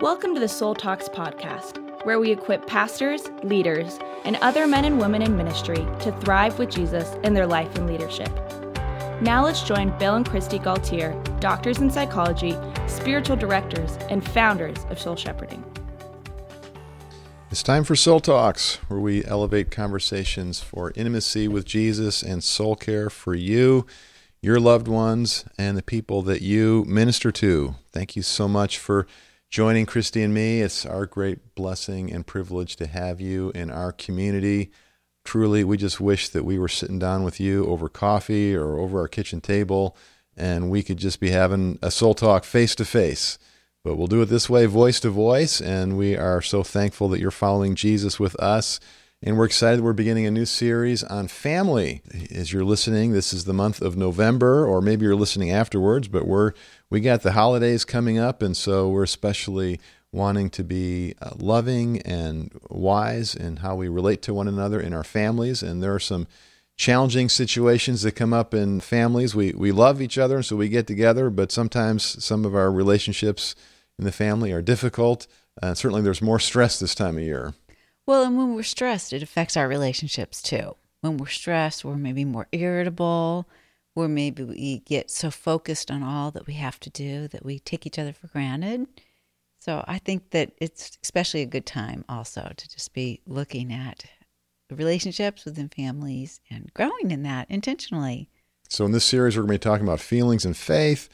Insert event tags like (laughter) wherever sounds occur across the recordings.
Welcome to the Soul Talks podcast, where we equip pastors, leaders, and other men and women in ministry to thrive with Jesus in their life and leadership. Now let's join Bill and Christy Gaultiere, doctors in psychology, spiritual directors, and founders of Soul Shepherding. It's time for Soul Talks, where we elevate conversations for intimacy with Jesus and soul care for you, your loved ones, and the people that you minister to. Thank you so much for joining Christy and me. It's our great blessing and privilege to have you in our community. Truly, we just wish that we were sitting down with you over coffee or over our kitchen table and we could just be having a soul talk face to face. But we'll do it this way, voice to voice. And we are so thankful that you're following Jesus with us. And we're excited we're beginning a new series on family. As you're listening, this is the month of November, or maybe you're listening afterwards, but we're we got the holidays coming up, and so we're especially wanting to be uh, loving and wise in how we relate to one another in our families. And there are some challenging situations that come up in families. We we love each other, and so we get together, but sometimes some of our relationships in the family are difficult. Uh, certainly, there's more stress this time of year. Well, and when we're stressed, it affects our relationships too. When we're stressed, we're maybe more irritable where maybe we get so focused on all that we have to do that we take each other for granted. So I think that it's especially a good time also to just be looking at relationships within families and growing in that intentionally. So in this series, we're going to be talking about feelings and faith,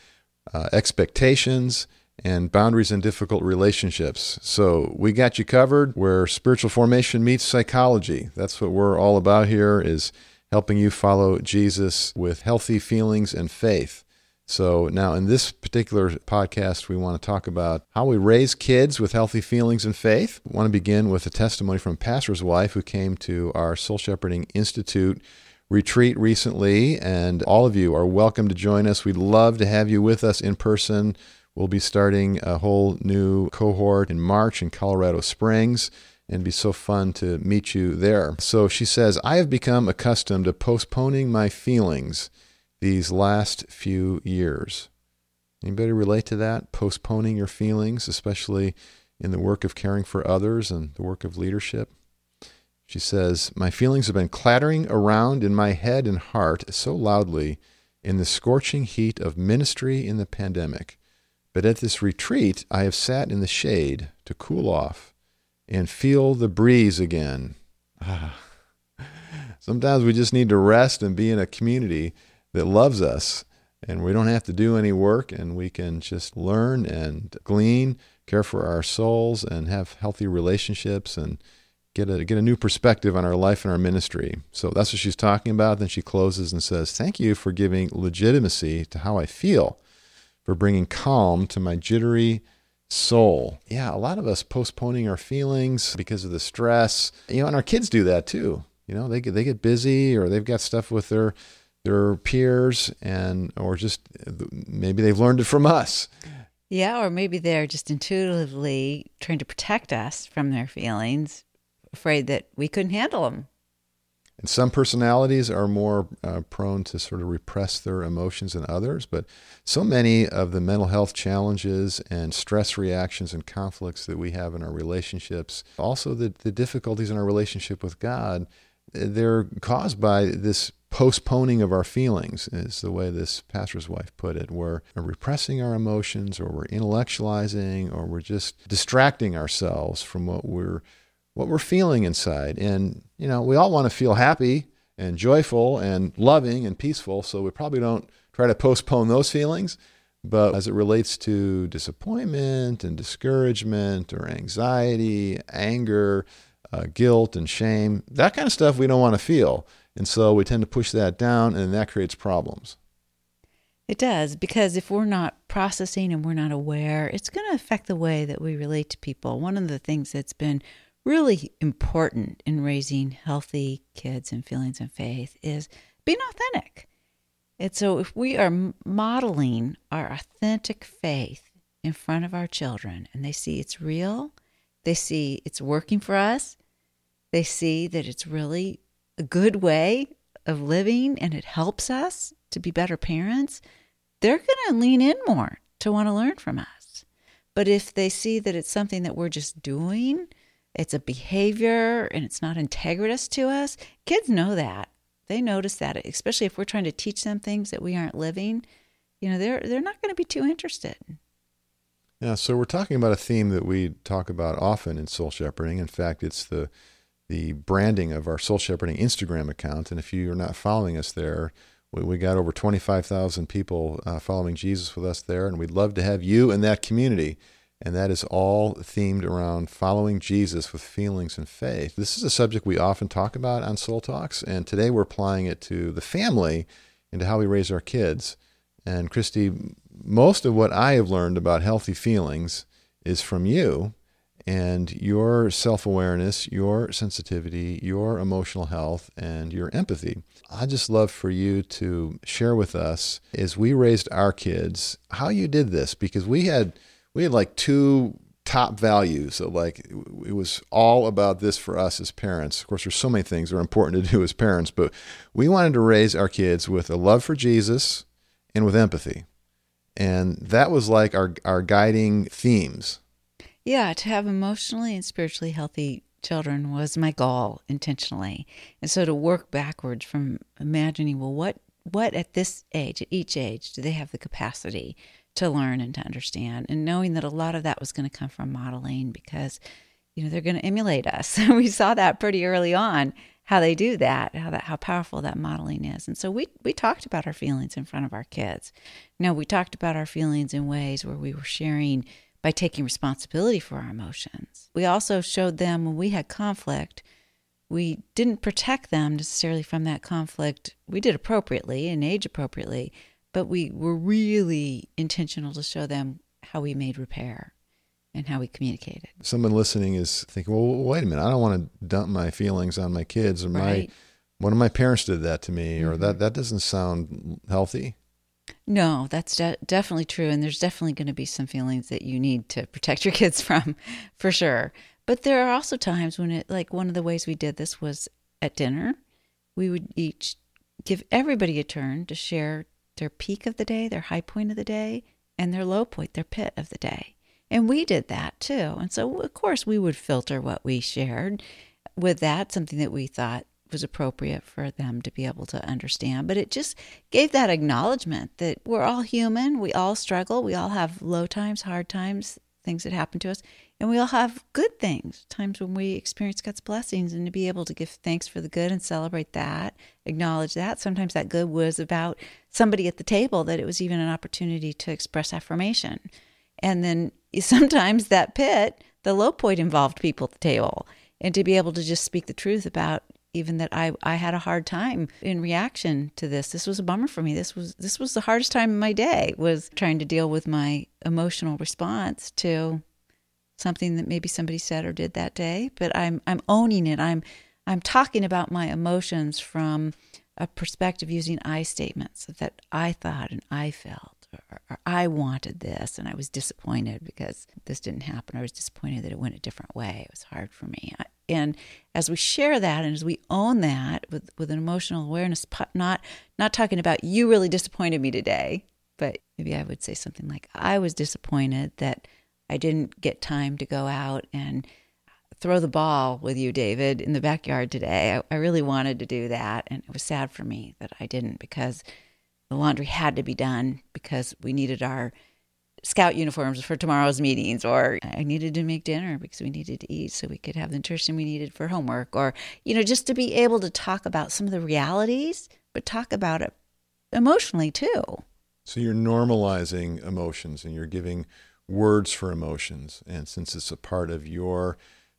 uh, expectations, and boundaries in difficult relationships. So we got you covered where spiritual formation meets psychology. That's what we're all about here is helping you follow Jesus with healthy feelings and faith. So, now in this particular podcast, we want to talk about how we raise kids with healthy feelings and faith. We want to begin with a testimony from a pastor's wife who came to our Soul Shepherding Institute retreat recently, and all of you are welcome to join us. We'd love to have you with us in person. We'll be starting a whole new cohort in March in Colorado Springs and be so fun to meet you there. So she says, I have become accustomed to postponing my feelings these last few years. Anybody relate to that? Postponing your feelings, especially in the work of caring for others and the work of leadership. She says, My feelings have been clattering around in my head and heart so loudly in the scorching heat of ministry in the pandemic. But at this retreat, I have sat in the shade to cool off and feel the breeze again. Ah. Sometimes we just need to rest and be in a community that loves us, and we don't have to do any work, and we can just learn and glean, care for our souls, and have healthy relationships and get a get a new perspective on our life and our ministry. So that's what she's talking about. Then she closes and says, "Thank you for giving legitimacy to how I feel, for bringing calm to my jittery soul. Yeah, a lot of us postponing our feelings because of the stress. You know, and our kids do that too. You know, they get they get busy or they've got stuff with their their peers and or just maybe they've learned it from us. Yeah, or maybe they're just intuitively trying to protect us from their feelings, afraid that we couldn't handle them. And some personalities are more uh, prone to sort of repress their emotions than others, but so many of the mental health challenges and stress reactions and conflicts that we have in our relationships, also the, the difficulties in our relationship with God, they're caused by this postponing of our feelings, is the way this pastor's wife put it. We're repressing our emotions, or we're intellectualizing, or we're just distracting ourselves from what we're what we're feeling inside. And, you know, we all want to feel happy and joyful and loving and peaceful. So we probably don't try to postpone those feelings. But as it relates to disappointment and discouragement or anxiety, anger, uh, guilt, and shame, that kind of stuff we don't want to feel. And so we tend to push that down, and that creates problems. It does, because if we're not processing and we're not aware, it's going to affect the way that we relate to people. One of the things that's been really important in raising healthy kids and feelings and faith is being authentic. And so, if we are modeling our authentic faith in front of our children and they see it's real, they see it's working for us, they see that it's really a good way of living and it helps us to be better parents, they're going to lean in more to want to learn from us. But if they see that it's something that we're just doing, it's a behavior and it's not integritous to us, kids know that. They notice that, especially if we're trying to teach them things that we aren't living. You know, they're they're not going to be too interested. Yeah, so we're talking about a theme that we talk about often in soul shepherding. In fact, it's the the branding of our soul shepherding Instagram account. And if you're not following us there, we, we got over 25,000 people uh, following Jesus with us there, and we'd love to have you in that community. And that is all themed around following Jesus with feelings and faith. This is a subject we often talk about on Soul Talks, and today we're applying it to the family and to how we raise our kids. And Christy, most of what I have learned about healthy feelings is from you and your self awareness, your sensitivity, your emotional health, and your empathy. I just love for you to share with us as we raised our kids how you did this because we had we had like two top values. So like it was all about this for us as parents. Of course, there's so many things that are important to do as parents, but we wanted to raise our kids with a love for Jesus and with empathy. And that was like our, our guiding themes. Yeah, to have emotionally and spiritually healthy children was my goal intentionally. And so to work backwards from imagining, well, what what at this age, at each age, do they have the capacity to learn and to understand? And knowing that a lot of that was going to come from modeling because, you know, they're going to emulate us. (laughs) we saw that pretty early on how they do that, how that how powerful that modeling is. And so we we talked about our feelings in front of our kids. You know, we talked about our feelings in ways where we were sharing by taking responsibility for our emotions. We also showed them when we had conflict, we didn't protect them necessarily from that conflict. We did appropriately and age appropriately, but we were really intentional to show them how we made repair and how we communicated. Someone listening is thinking, well, wait a minute, I don't want to dump my feelings on my kids or right. my one of my parents did that to me, mm-hmm. or that that doesn't sound healthy. No, that's de- definitely true. And there's definitely going to be some feelings that you need to protect your kids (laughs) from, for sure. But there are also times when it, like one of the ways we did this was at dinner, we would each give everybody a turn to share their peak of the day, their high point of the day, and their low point, their pit of the day. And we did that too. And so, of course, we would filter what we shared with that, something that we thought was appropriate for them to be able to understand. But it just gave that acknowledgement that we're all human, we all struggle, we all have low times, hard times, things that happen to us, and we all have good things, times when we experience God's blessings, and to be able to give thanks for the good and celebrate that, acknowledge that. Sometimes that good was about somebody at the table, that it was even an opportunity to express affirmation. And then (laughs) sometimes that pit, the low point involved people at the table. And to be able to just speak the truth about even that I, I had a hard time in reaction to this. This was a bummer for me. This was this was the hardest time in my day was trying to deal with my emotional response to something that maybe somebody said or did that day. But I'm I'm owning it. I'm I'm talking about my emotions from a perspective using I statements that I thought and I felt or, or, I wanted this and I was disappointed because this didn't happen. I was disappointed that it went a different way. It was hard for me. And as we share that and as we own that with, with an emotional awareness, not not talking about you really disappointed me today, but maybe I would say something like I was disappointed that I didn't get time to go out and throw the ball with you, David, in the backyard today. I, I really wanted to do that, and it was sad for me that I didn't because the laundry had to be done because we needed our scout uniforms for tomorrow's meetings or I needed to make dinner because we needed to eat so we could have the nutrition we needed for homework or you know just to be able to talk about some of the realities but talk about it emotionally too. So you're normalizing emotions and you're giving words for emotions and since it's a part of your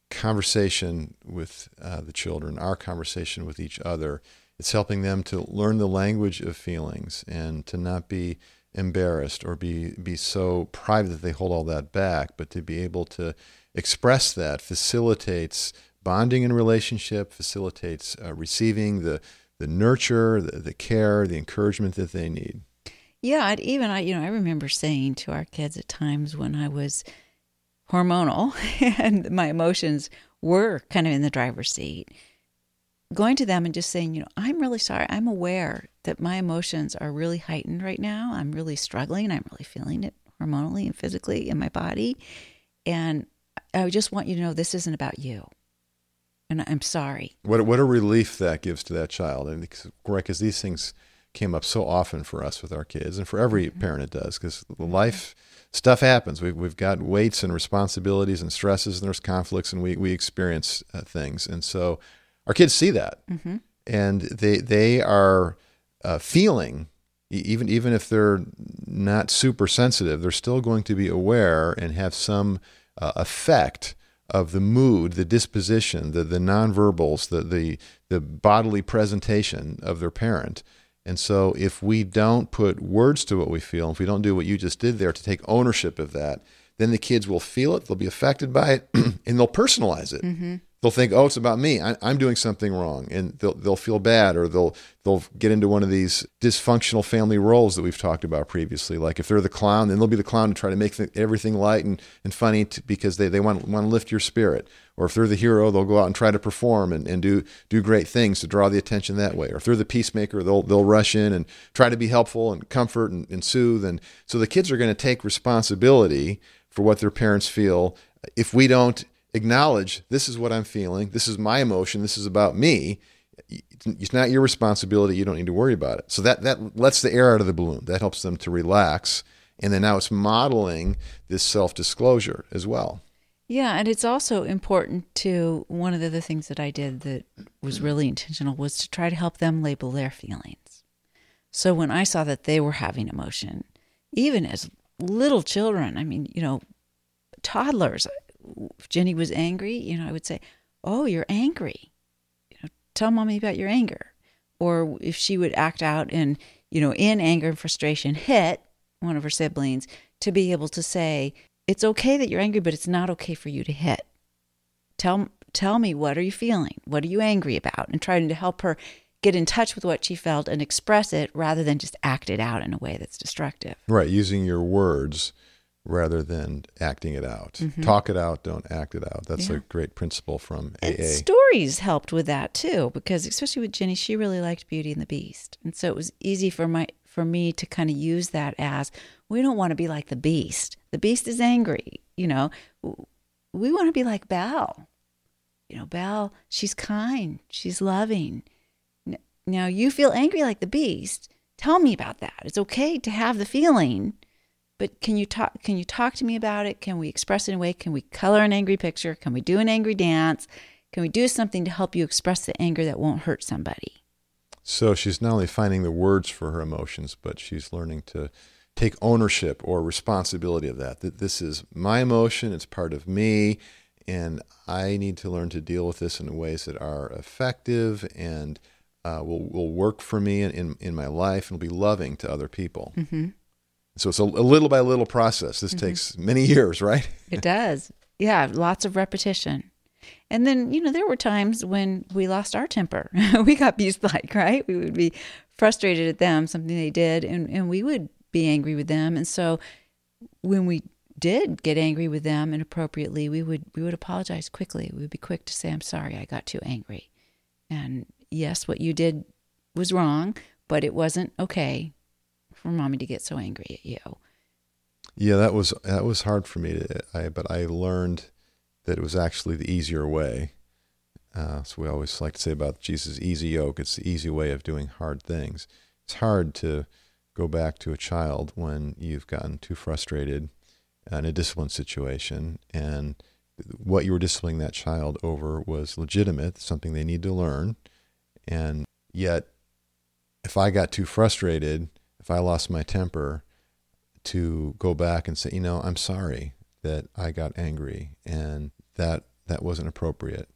conversation with uh, the children, our conversation with each other, it's helping them to learn the language of feelings and to not be embarrassed or be, be so private that they hold all that back, but to be able to express that facilitates bonding in relationship, facilitates uh, receiving the, the nurture, the, the care, the encouragement that they need. Yeah, even I, you know, I remember saying to our kids at times when I was hormonal (laughs) and my emotions were kind of in the driver's seat going to them and just saying, you know, I'm really sorry. I'm aware that my emotions are really heightened right now. I'm really struggling. I'm really feeling it hormonally and physically in my body. And I just want you to know this isn't about you. And I'm sorry. What what a relief that gives to that child, and because these things came up so often for us with our kids, and for every mm-hmm. parent it does, because life stuff happens. We've we've got weights and responsibilities and stresses, and there's conflicts, and we we experience uh, things, and so our kids see that, mm-hmm. and they they are uh, feeling even even if they're not super sensitive, they're still going to be aware and have some uh, effect of the mood, the disposition, the the nonverbals, the the the bodily presentation of their parent. And so, if we don't put words to what we feel, if we don't do what you just did there to take ownership of that, then the kids will feel it, they'll be affected by it, (clears throat) and they'll personalize it. Mm-hmm they'll think, oh, it's about me. I, am doing something wrong, and they'll they'll feel bad, or they'll they'll get into one of these dysfunctional family roles that we've talked about previously. Like if they're the clown, then they'll be the clown to try to make everything light and, and funny to, because they, they want want to lift your spirit. Or if they're the hero, they'll go out and try to perform and, and do do great things to draw the attention that way. Or if they're the peacemaker, they'll they'll rush in and try to be helpful and comfort and, and soothe. And so the kids are going to take responsibility for what their parents feel. If we don't acknowledge this is what I'm feeling, this is my emotion, this is about me. It's not your responsibility. You don't need to worry about it. So that that lets the air out of the balloon. That helps them to relax, and then now it's modeling this self disclosure as well. Yeah, and it's also important to one of the other things that I did that was really intentional was to try to help them label their feelings. So when I saw that they were having emotion, even as little children, I mean, you know, toddlers, if Jenny was angry, you know, I would say, "Oh, you're angry. You know, tell mommy about your anger." Or if she would act out and, you know, in anger and frustration, hit one of her siblings, to be able to say, "It's okay that you're angry, but it's not okay for you to hit." Tell tell me what are you feeling? What are you angry about? And trying to help her get in touch with what she felt and express it rather than just act it out in a way that's destructive. Right, using your words rather than acting it out. Mm-hmm. Talk it out, don't act it out. That's yeah. a great principle from and AA. Stories helped with that too, because especially with Jenny, she really liked Beauty and the Beast, and so it was easy for my for me to kind of use that as we don't want to be like the Beast. The Beast is angry, you know. We want to be like Belle. You know, Belle, she's kind, she's loving. Now you feel angry like the Beast. Tell me about that. It's okay to have the feeling but can you talk can you talk to me about it? Can we express it in a way? Can we color an angry picture? Can we do an angry dance? Can we do something to help you express the anger that won't hurt somebody? So she's not only finding the words for her emotions but she's learning to take ownership or responsibility of that that this is my emotion it's part of me and i need to learn to deal with this in ways that are effective and uh, will, will work for me in, in, in my life and will be loving to other people. Mm-hmm. So it's a, a little by little process. This mm-hmm. takes many years, right? it does. Yeah, lots of repetition. And then, you know, there were times when we lost our temper. (laughs) we got beast like, right? We would be frustrated at them, something they did, and, and we would be angry with them. And so when we did get angry with them inappropriately, we would we would apologize quickly. We would be quick to say, I'm sorry, I got too angry. And yes, what you did was wrong, but it wasn't okay for mommy to get so angry at you. Yeah, that was that was hard for me to. I, but I learned that it was actually the easier way. Uh, so we always like to say about Jesus' easy yoke. It's the easy way of doing hard things. It's hard to go back to a child when you've gotten too frustrated in a discipline situation and what you were disciplining that child over was legitimate, something they need to learn. And yet, if I got too frustrated, if I lost my temper, to go back and say, you know, I'm sorry that I got angry and that that wasn't appropriate.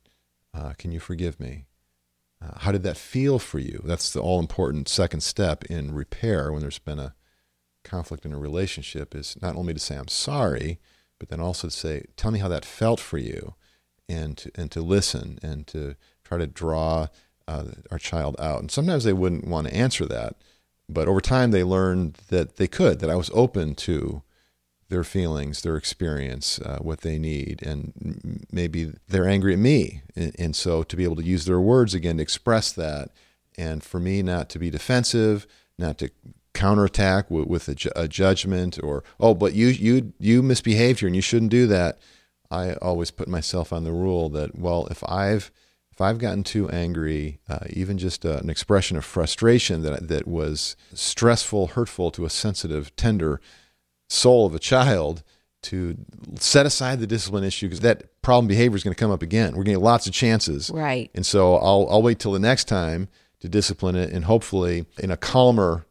Uh, can you forgive me? Uh, how did that feel for you? That's the all important second step in repair when there's been a conflict in a relationship is not only to say I'm sorry, but then also to say, tell me how that felt for you, and to, and to listen and to try to draw uh, our child out. And sometimes they wouldn't want to answer that, but over time, they learned that they could, that I was open to their feelings, their experience, uh, what they need, and maybe they're angry at me. And, and, so to be able to use their words again to express that, and for me not to be defensive, not to counterattack with, with a, ju- a judgment or oh, but you you you misbehaved here and you shouldn't do that. I always put myself on the rule that well, if I've if I've gotten too angry, uh, even just uh, an expression of frustration that that was stressful, hurtful to a sensitive, tender soul of a child, to set aside the discipline issue because that problem behavior is going to come up again. We're going to get lots of chances, Right. and so I'll I'll wait till the next time to discipline it, and hopefully in a calmer,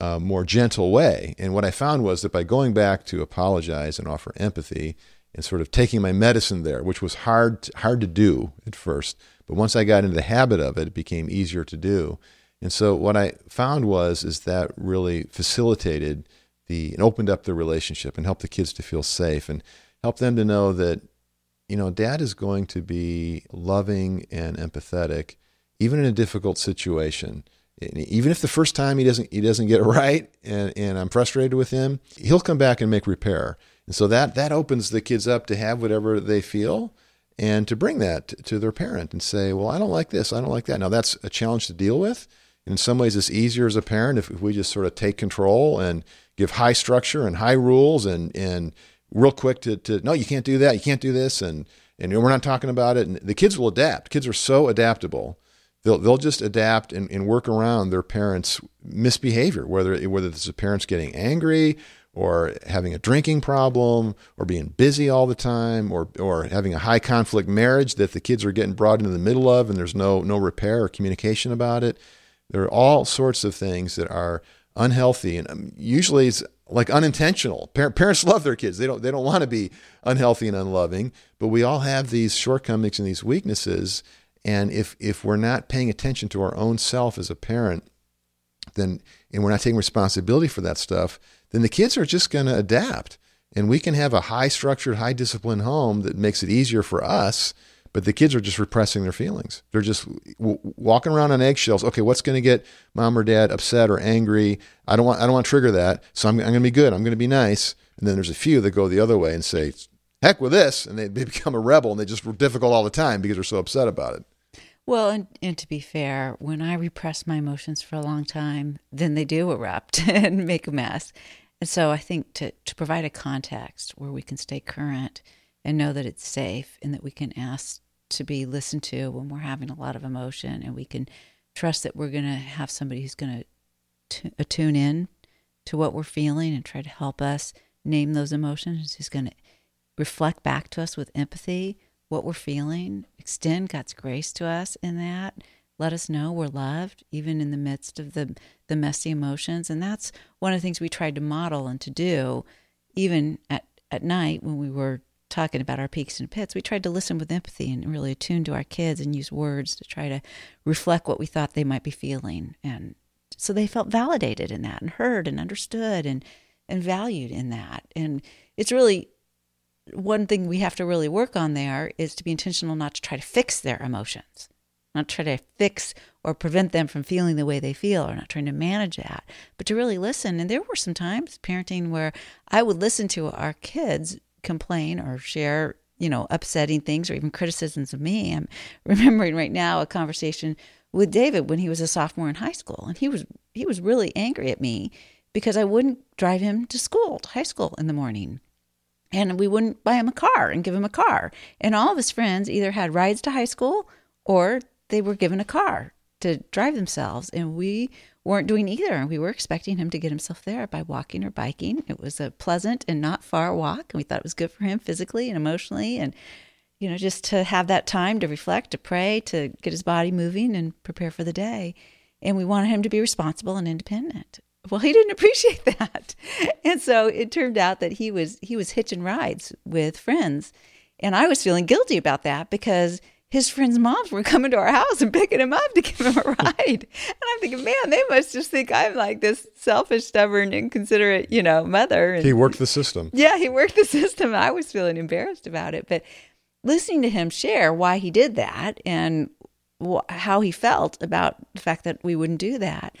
uh, more gentle way. And what I found was that by going back to apologize and offer empathy, and sort of taking my medicine there, which was hard hard to do at first, but once I got into the habit of it, it became easier to do. And so what I found was is that really facilitated the and opened up the relationship and helped the kids to feel safe and helped them to know that you know dad is going to be loving and empathetic even in a difficult situation even if the first time he doesn't he doesn't get it (laughs) right and, and I'm frustrated with him he'll come back and make repair and so that that opens the kids up to have whatever they feel and to bring that to their parent and say well I don't like this I don't like that. Now that's a challenge to deal with. In some ways it's easier as a parent if, we just sort of take control and give high structure and high rules and and real quick to, to no you can't do that you can't do this and and we're not talking about it. And the kids will adapt. Kids are so adaptable. They'll they'll just adapt and, and work around their parents misbehavior whether whether it's the parents getting angry or having a drinking problem or being busy all the time or or having a high conflict marriage that the kids are getting brought into the middle of and there's no no repair or communication about it there are all sorts of things that are unhealthy and um, usually it's like unintentional. Par- parents (laughs) love their kids. They don't they don't want to be unhealthy and unloving, but we all have these shortcomings and these weaknesses and if if we're not paying attention to our own self as a parent, then and we're not taking responsibility for that stuff, then the kids are just going to adapt. And we can have a high structured, high disciplined home that makes it easier for us but the kids are just repressing their feelings. They're just w- walking around on eggshells. Okay, what's going to get mom or dad upset or angry? I don't want. I don't want to trigger that. So I'm, I'm going to be good. I'm going to be nice. And then there's a few that go the other way and say, "Heck with this," and they, they (laughs) become a rebel and they just were difficult all the time because they're so upset about it. Well, and, and to be fair, when I repress my emotions for a long time, then they do erupt (laughs) and make a mess. And so I think to, to provide a context where we can stay current and know that it's safe and that we can ask to be listened to when we're having a lot of emotion and we can trust that we're going to have somebody who's going to uh, tune in to what we're feeling and try to help us name those emotions who's going to reflect back to us with empathy what we're feeling extend god's grace to us in that let us know we're loved even in the midst of the the messy emotions and that's one of the things we tried to model and to do even at at night when we were talking about our peaks and pits, we tried to listen with empathy and really attune to our kids and use words to try to reflect what we thought they might be feeling. And so they felt validated in that and heard and understood and, and valued in that. And it's really one thing we have to really work on there is to be intentional not to try to fix their emotions, not try to fix or prevent them from feeling the way they feel or not trying to manage that, but to really listen. And there were some times parenting where I would listen to our kids complain or share, you know, upsetting things or even criticisms of me. I'm (laughs) remembering right now a conversation with David when he was a sophomore in high school, and he was he was really angry at me because I wouldn't drive him to school, to high school in the morning. And we wouldn't buy him a car and give him a car. And all of his friends either had rides to high school or they were given a car to drive themselves. And we weren't doing either. And we were expecting him to get himself there by walking or biking. It was a pleasant and not far walk. And we thought it was good for him physically and emotionally. And, you know, just to have that time to reflect, to pray, to get his body moving and prepare for the day. And we wanted him to be responsible and independent. Well, he didn't appreciate (laughs) that. And so it turned out that he was he was hitching rides with friends. And I was feeling guilty about that because his friends' moms were coming to our house and picking him up to give him a (laughs) ride. and I'm thinking, man, they must just think I'm like this selfish, stubborn, inconsiderate, you know, mother. And, he worked the system. Yeah, he worked the (laughs) system. I was feeling embarrassed about it. But listening to him share why he did that and wh- how he felt about the fact that we wouldn't do that,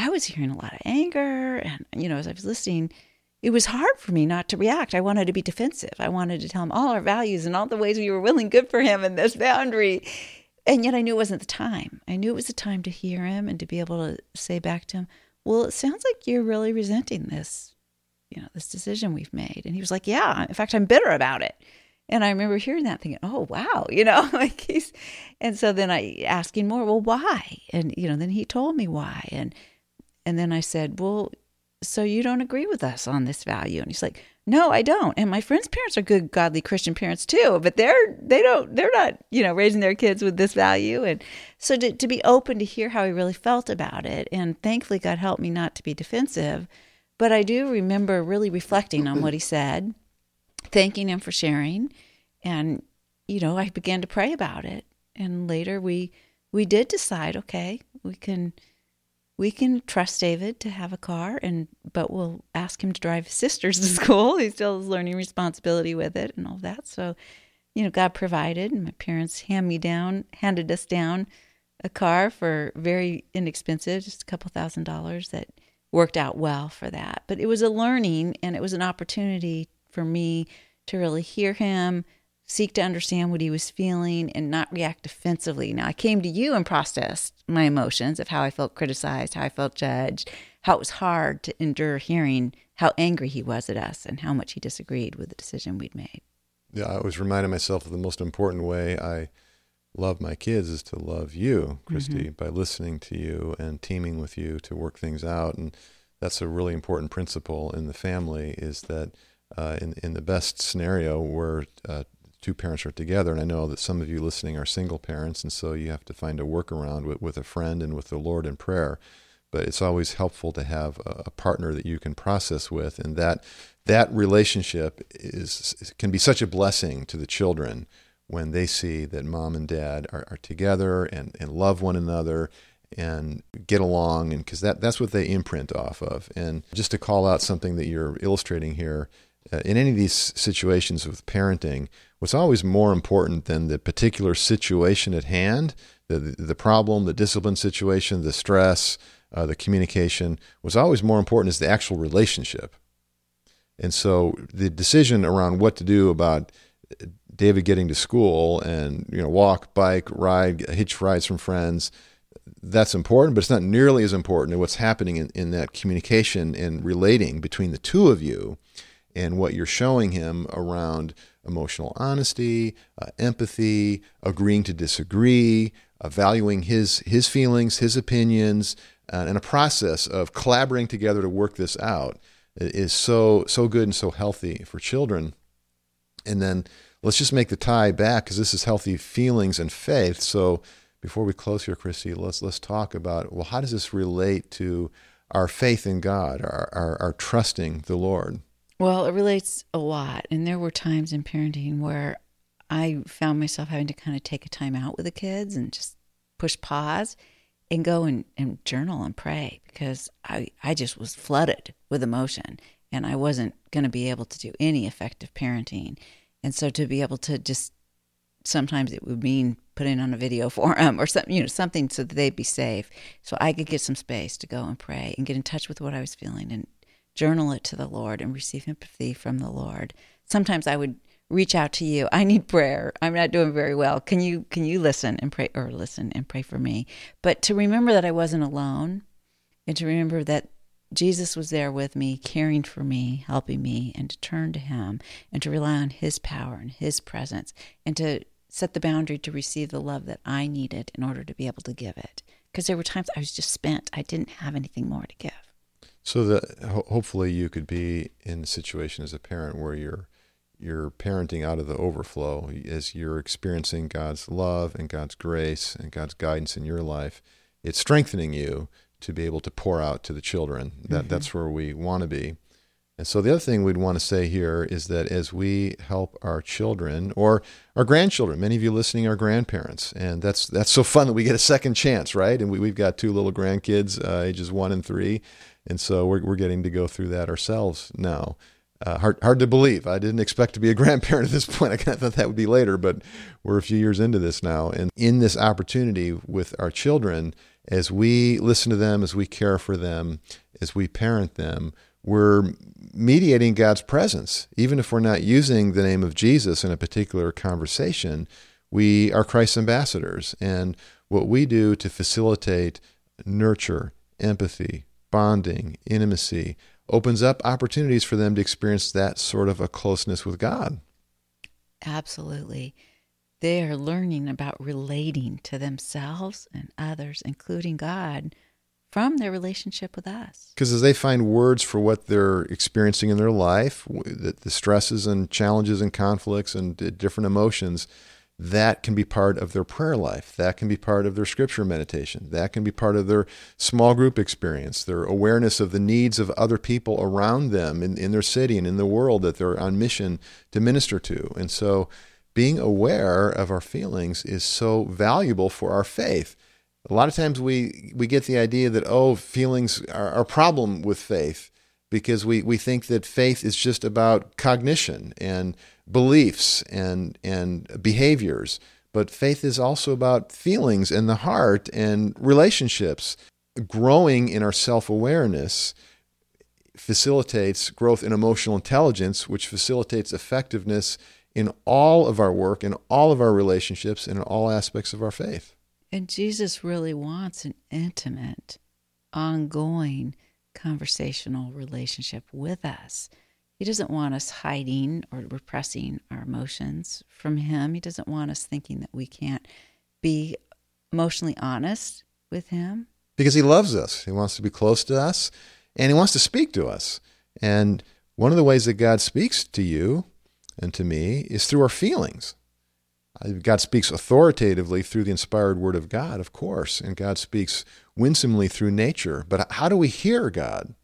I was hearing a lot of anger. And, you know, as I was listening, it was hard for me not to react. I wanted to be defensive. I wanted to tell him all our values and all the ways we were willing good for him and this boundary. And yet I knew it wasn't the time. I knew it was the time to hear him and to be able to say back to him, well, it sounds like you're really resenting this, you know, this decision we've made. And he was like, yeah, in fact, I'm bitter about it. And I remember hearing that thinking, oh, wow, (laughs) you know, like he's, and so then I asking more, well, why? And, you know, then he told me why. And, and then I said, well, so you don't agree with us on this value? And he's like, no, I don't. And my friends' parents are good, godly Christian parents too, but they're, they don't, they're not, you know, raising their kids with this value. And so to, to be open to hear how he really felt about it. And thankfully, God helped me not to be defensive. But I do remember really reflecting on what he said thanking him for sharing. And, you know, I began to pray about it. And later we we did decide, okay, we can we can trust David to have a car and but we'll ask him to drive his sisters to (laughs) school. He still has learning responsibility with it and all that. So, you know, God provided and my parents hand me down handed us down a car for very inexpensive, just a couple thousand dollars that worked out well for that. But it was a learning and it was an opportunity for me to really hear him, seek to understand what he was feeling, and not react defensively. Now, I came to you and processed my emotions of how I felt criticized, how I felt judged, how it was hard to endure hearing how angry he was at us and how much he disagreed with the decision we'd made. Yeah, I was reminding myself of the most important way I love my kids is to love you, Christy, mm-hmm. by listening to you and teaming with you to work things out. And that's a really important principle in the family is that uh, in in the best scenario where uh, two parents are together, and I know that some of you listening are single parents, and so you have to find a workaround with, with a friend and with the Lord in prayer. But it's always helpful to have a, a partner that you can process with, and that that relationship is can be such a blessing to the children when they see that mom and dad are, are together and, and love one another and get along and because that, that's what they imprint off of and just to call out something that you're illustrating here uh, in any of these situations with parenting, what's always more important than the particular situation at hand, the, the problem, the discipline situation, the stress, uh, the communication, what's always more important is the actual relationship. And so the decision around what to do about uh, David getting to school and you know walk, bike, ride, hitch rides from friends, that's important, but it's not nearly as important as what's happening in, in that communication and relating between the two of you and what you're showing him around emotional honesty, uh, empathy, agreeing to disagree, uh, valuing his his feelings, his opinions, uh, and a process of collaborating together to work this out is so so good and so healthy for children. And then let's just make the tie back because this is healthy feelings and faith. So before we close here, Christy, let's let's talk about well, how does this relate to our faith in God, our, our, our trusting the Lord? Well, it relates a lot. And there were times in parenting where I found myself having to kind of take a time out with the kids and just push pause and go and, and journal and pray because I, I just was flooded with emotion and I wasn't going to be able to do any effective parenting. And so to be able to just sometimes it would mean putting on a video (laughs) for them or something, you know, something so that they'd be safe. So I could get some space to go and pray and get in touch with what I was feeling and journal it to the Lord and receive empathy from the Lord. Sometimes I would reach out to you. I need prayer. I'm not doing very well. Can you can you listen and pray or listen and pray for me? But to remember that I wasn't alone and to remember that Jesus was there with me, caring for me, helping me, and to turn to him and to rely on his power and his presence and to set the boundary to receive the love that I needed in order to be able to give it. Because there were times I was just spent. I didn't have anything more to give. So that ho- hopefully you could be in a situation as a parent where you're you're parenting out of the overflow as you're experiencing God's love and God's grace and God's guidance in your life. It's strengthening you to be able to pour out to the children. That mm-hmm. that's where we want to be. And so the other thing we'd want to say here is that as we help our children or our grandchildren, many of you listening are grandparents, and that's that's so fun that we get a second chance, right? And we, we've got two little grandkids, uh, ages one and three, and so we're, we're getting to go through that ourselves now. Uh, hard, hard to believe. I didn't expect to be a (laughs) grandparent at this point. I kind of thought that would be later, but we're a few years into this now. And in this opportunity with our children, as we listen to them, as we care for them, as we parent them, we're mediating God's presence. Even if we're not using the name of Jesus in a particular conversation, we are Christ's ambassadors. And what we do to facilitate, nurture, empathy, bonding, intimacy, opens up opportunities for them to experience that sort of a closeness with God. Absolutely. They are learning about relating to themselves and others, including God, from their relationship with us. Because as they find words for what they're experiencing in their life, the, the stresses and challenges and conflicts and different emotions, that can be part of their prayer life. That can be part of their scripture meditation. That can be part of their small group experience, their awareness of the needs of other people around them in, in their city and in the world that they're on mission to minister to. And so being aware of our feelings is so valuable for our faith. A lot of times we, we get the idea that, oh, feelings are, a problem with faith because we, we think that faith is just about cognition and beliefs and, and behaviors. But faith is also about feelings and the heart and relationships. Growing in our self awareness facilitates growth in emotional intelligence, which facilitates effectiveness in all of our work, in all of our relationships, and in all aspects of our faith. And Jesus really wants an intimate, ongoing conversational relationship with us. He doesn't want us hiding or repressing our emotions from Him. He doesn't want us thinking that we can't be emotionally honest with Him. Because He loves us. He wants to be close to us and He wants to speak to us. And one of the ways that God speaks to you and to me is through our feelings. Uh, God speaks authoritatively through the inspired word of God, of course, and God speaks winsomely through nature. But how do we hear God?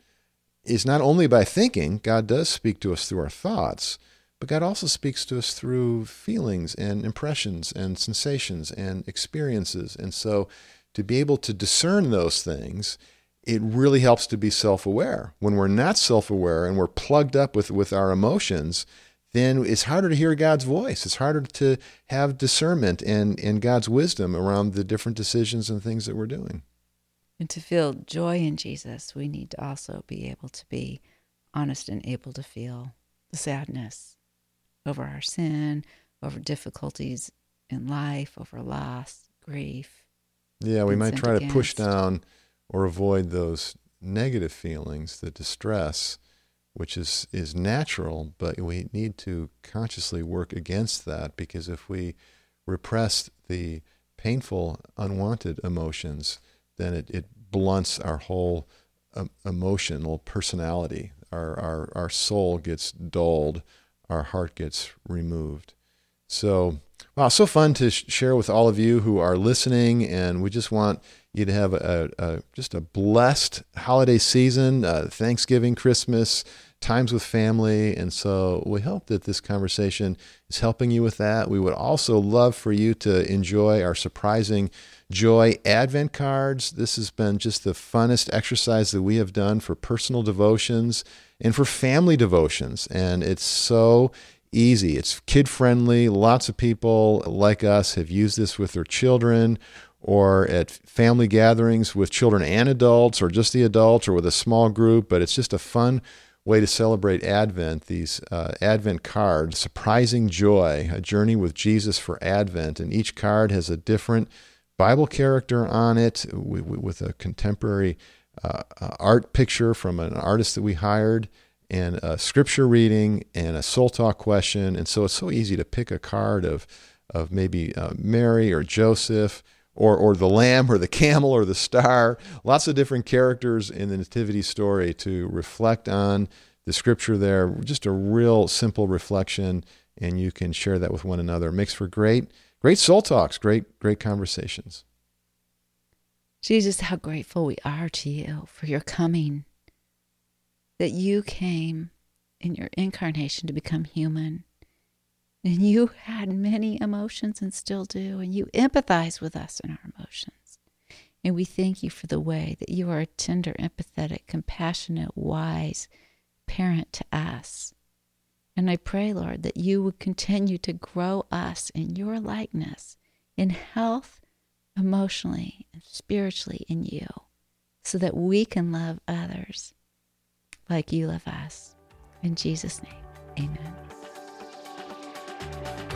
Is not only by thinking, God does speak to us through our thoughts, but God also speaks to us through feelings and impressions and sensations and experiences. And so to be able to discern those things, it really helps to be self aware. When we're not self aware and we're plugged up with, with our emotions, then it's harder to hear God's voice. It's harder to have discernment and, and God's wisdom around the different decisions and things that we're doing. And to feel joy in Jesus, we need to also be able to be honest and able to feel the sadness over our sin, over difficulties in life, over loss, grief. Yeah, we might try against. to push down or avoid those negative feelings, the distress which is, is natural, but we need to consciously work against that because if we repress the painful, unwanted emotions, then it, it blunts our whole um, emotional personality. Our, our, our soul gets dulled, our heart gets removed. So, wow, so fun to sh- share with all of you who are listening, and we just want you to have a, a just a blessed holiday season, uh, Thanksgiving, Christmas, times with family. And so we hope that this conversation is helping you with that. We would also love for you to enjoy our surprising Joy Advent cards. This has been just the funnest exercise that we have done for personal devotions and for family devotions. And it's so easy. It's kid friendly. Lots of people like us have used this with their children or at family gatherings with children and adults or just the adults or with a small group. But it's just a fun way to celebrate Advent, these uh, Advent cards, Surprising Joy, a journey with Jesus for Advent. And each card has a different Bible character on it with a contemporary uh, art picture from an artist that we hired, and a scripture reading, and a soul talk question. And so it's so easy to pick a card of, of maybe uh, Mary or Joseph or, or the lamb or the camel or the star, lots of different characters in the nativity story to reflect on the scripture there. Just a real simple reflection, and you can share that with one another. It makes for great, great soul talks, great, great conversations. Jesus, how grateful we are to you for your coming, that you came in your incarnation to become human and you had many emotions and still do, and you empathize with us in our emotions. And we thank you for the way that you are a tender, empathetic, compassionate, wise parent to us. And I pray, Lord, that you would continue to grow us in your likeness, in health, emotionally, and spiritually in you, so that we can love others like you love us. In Jesus' name, amen.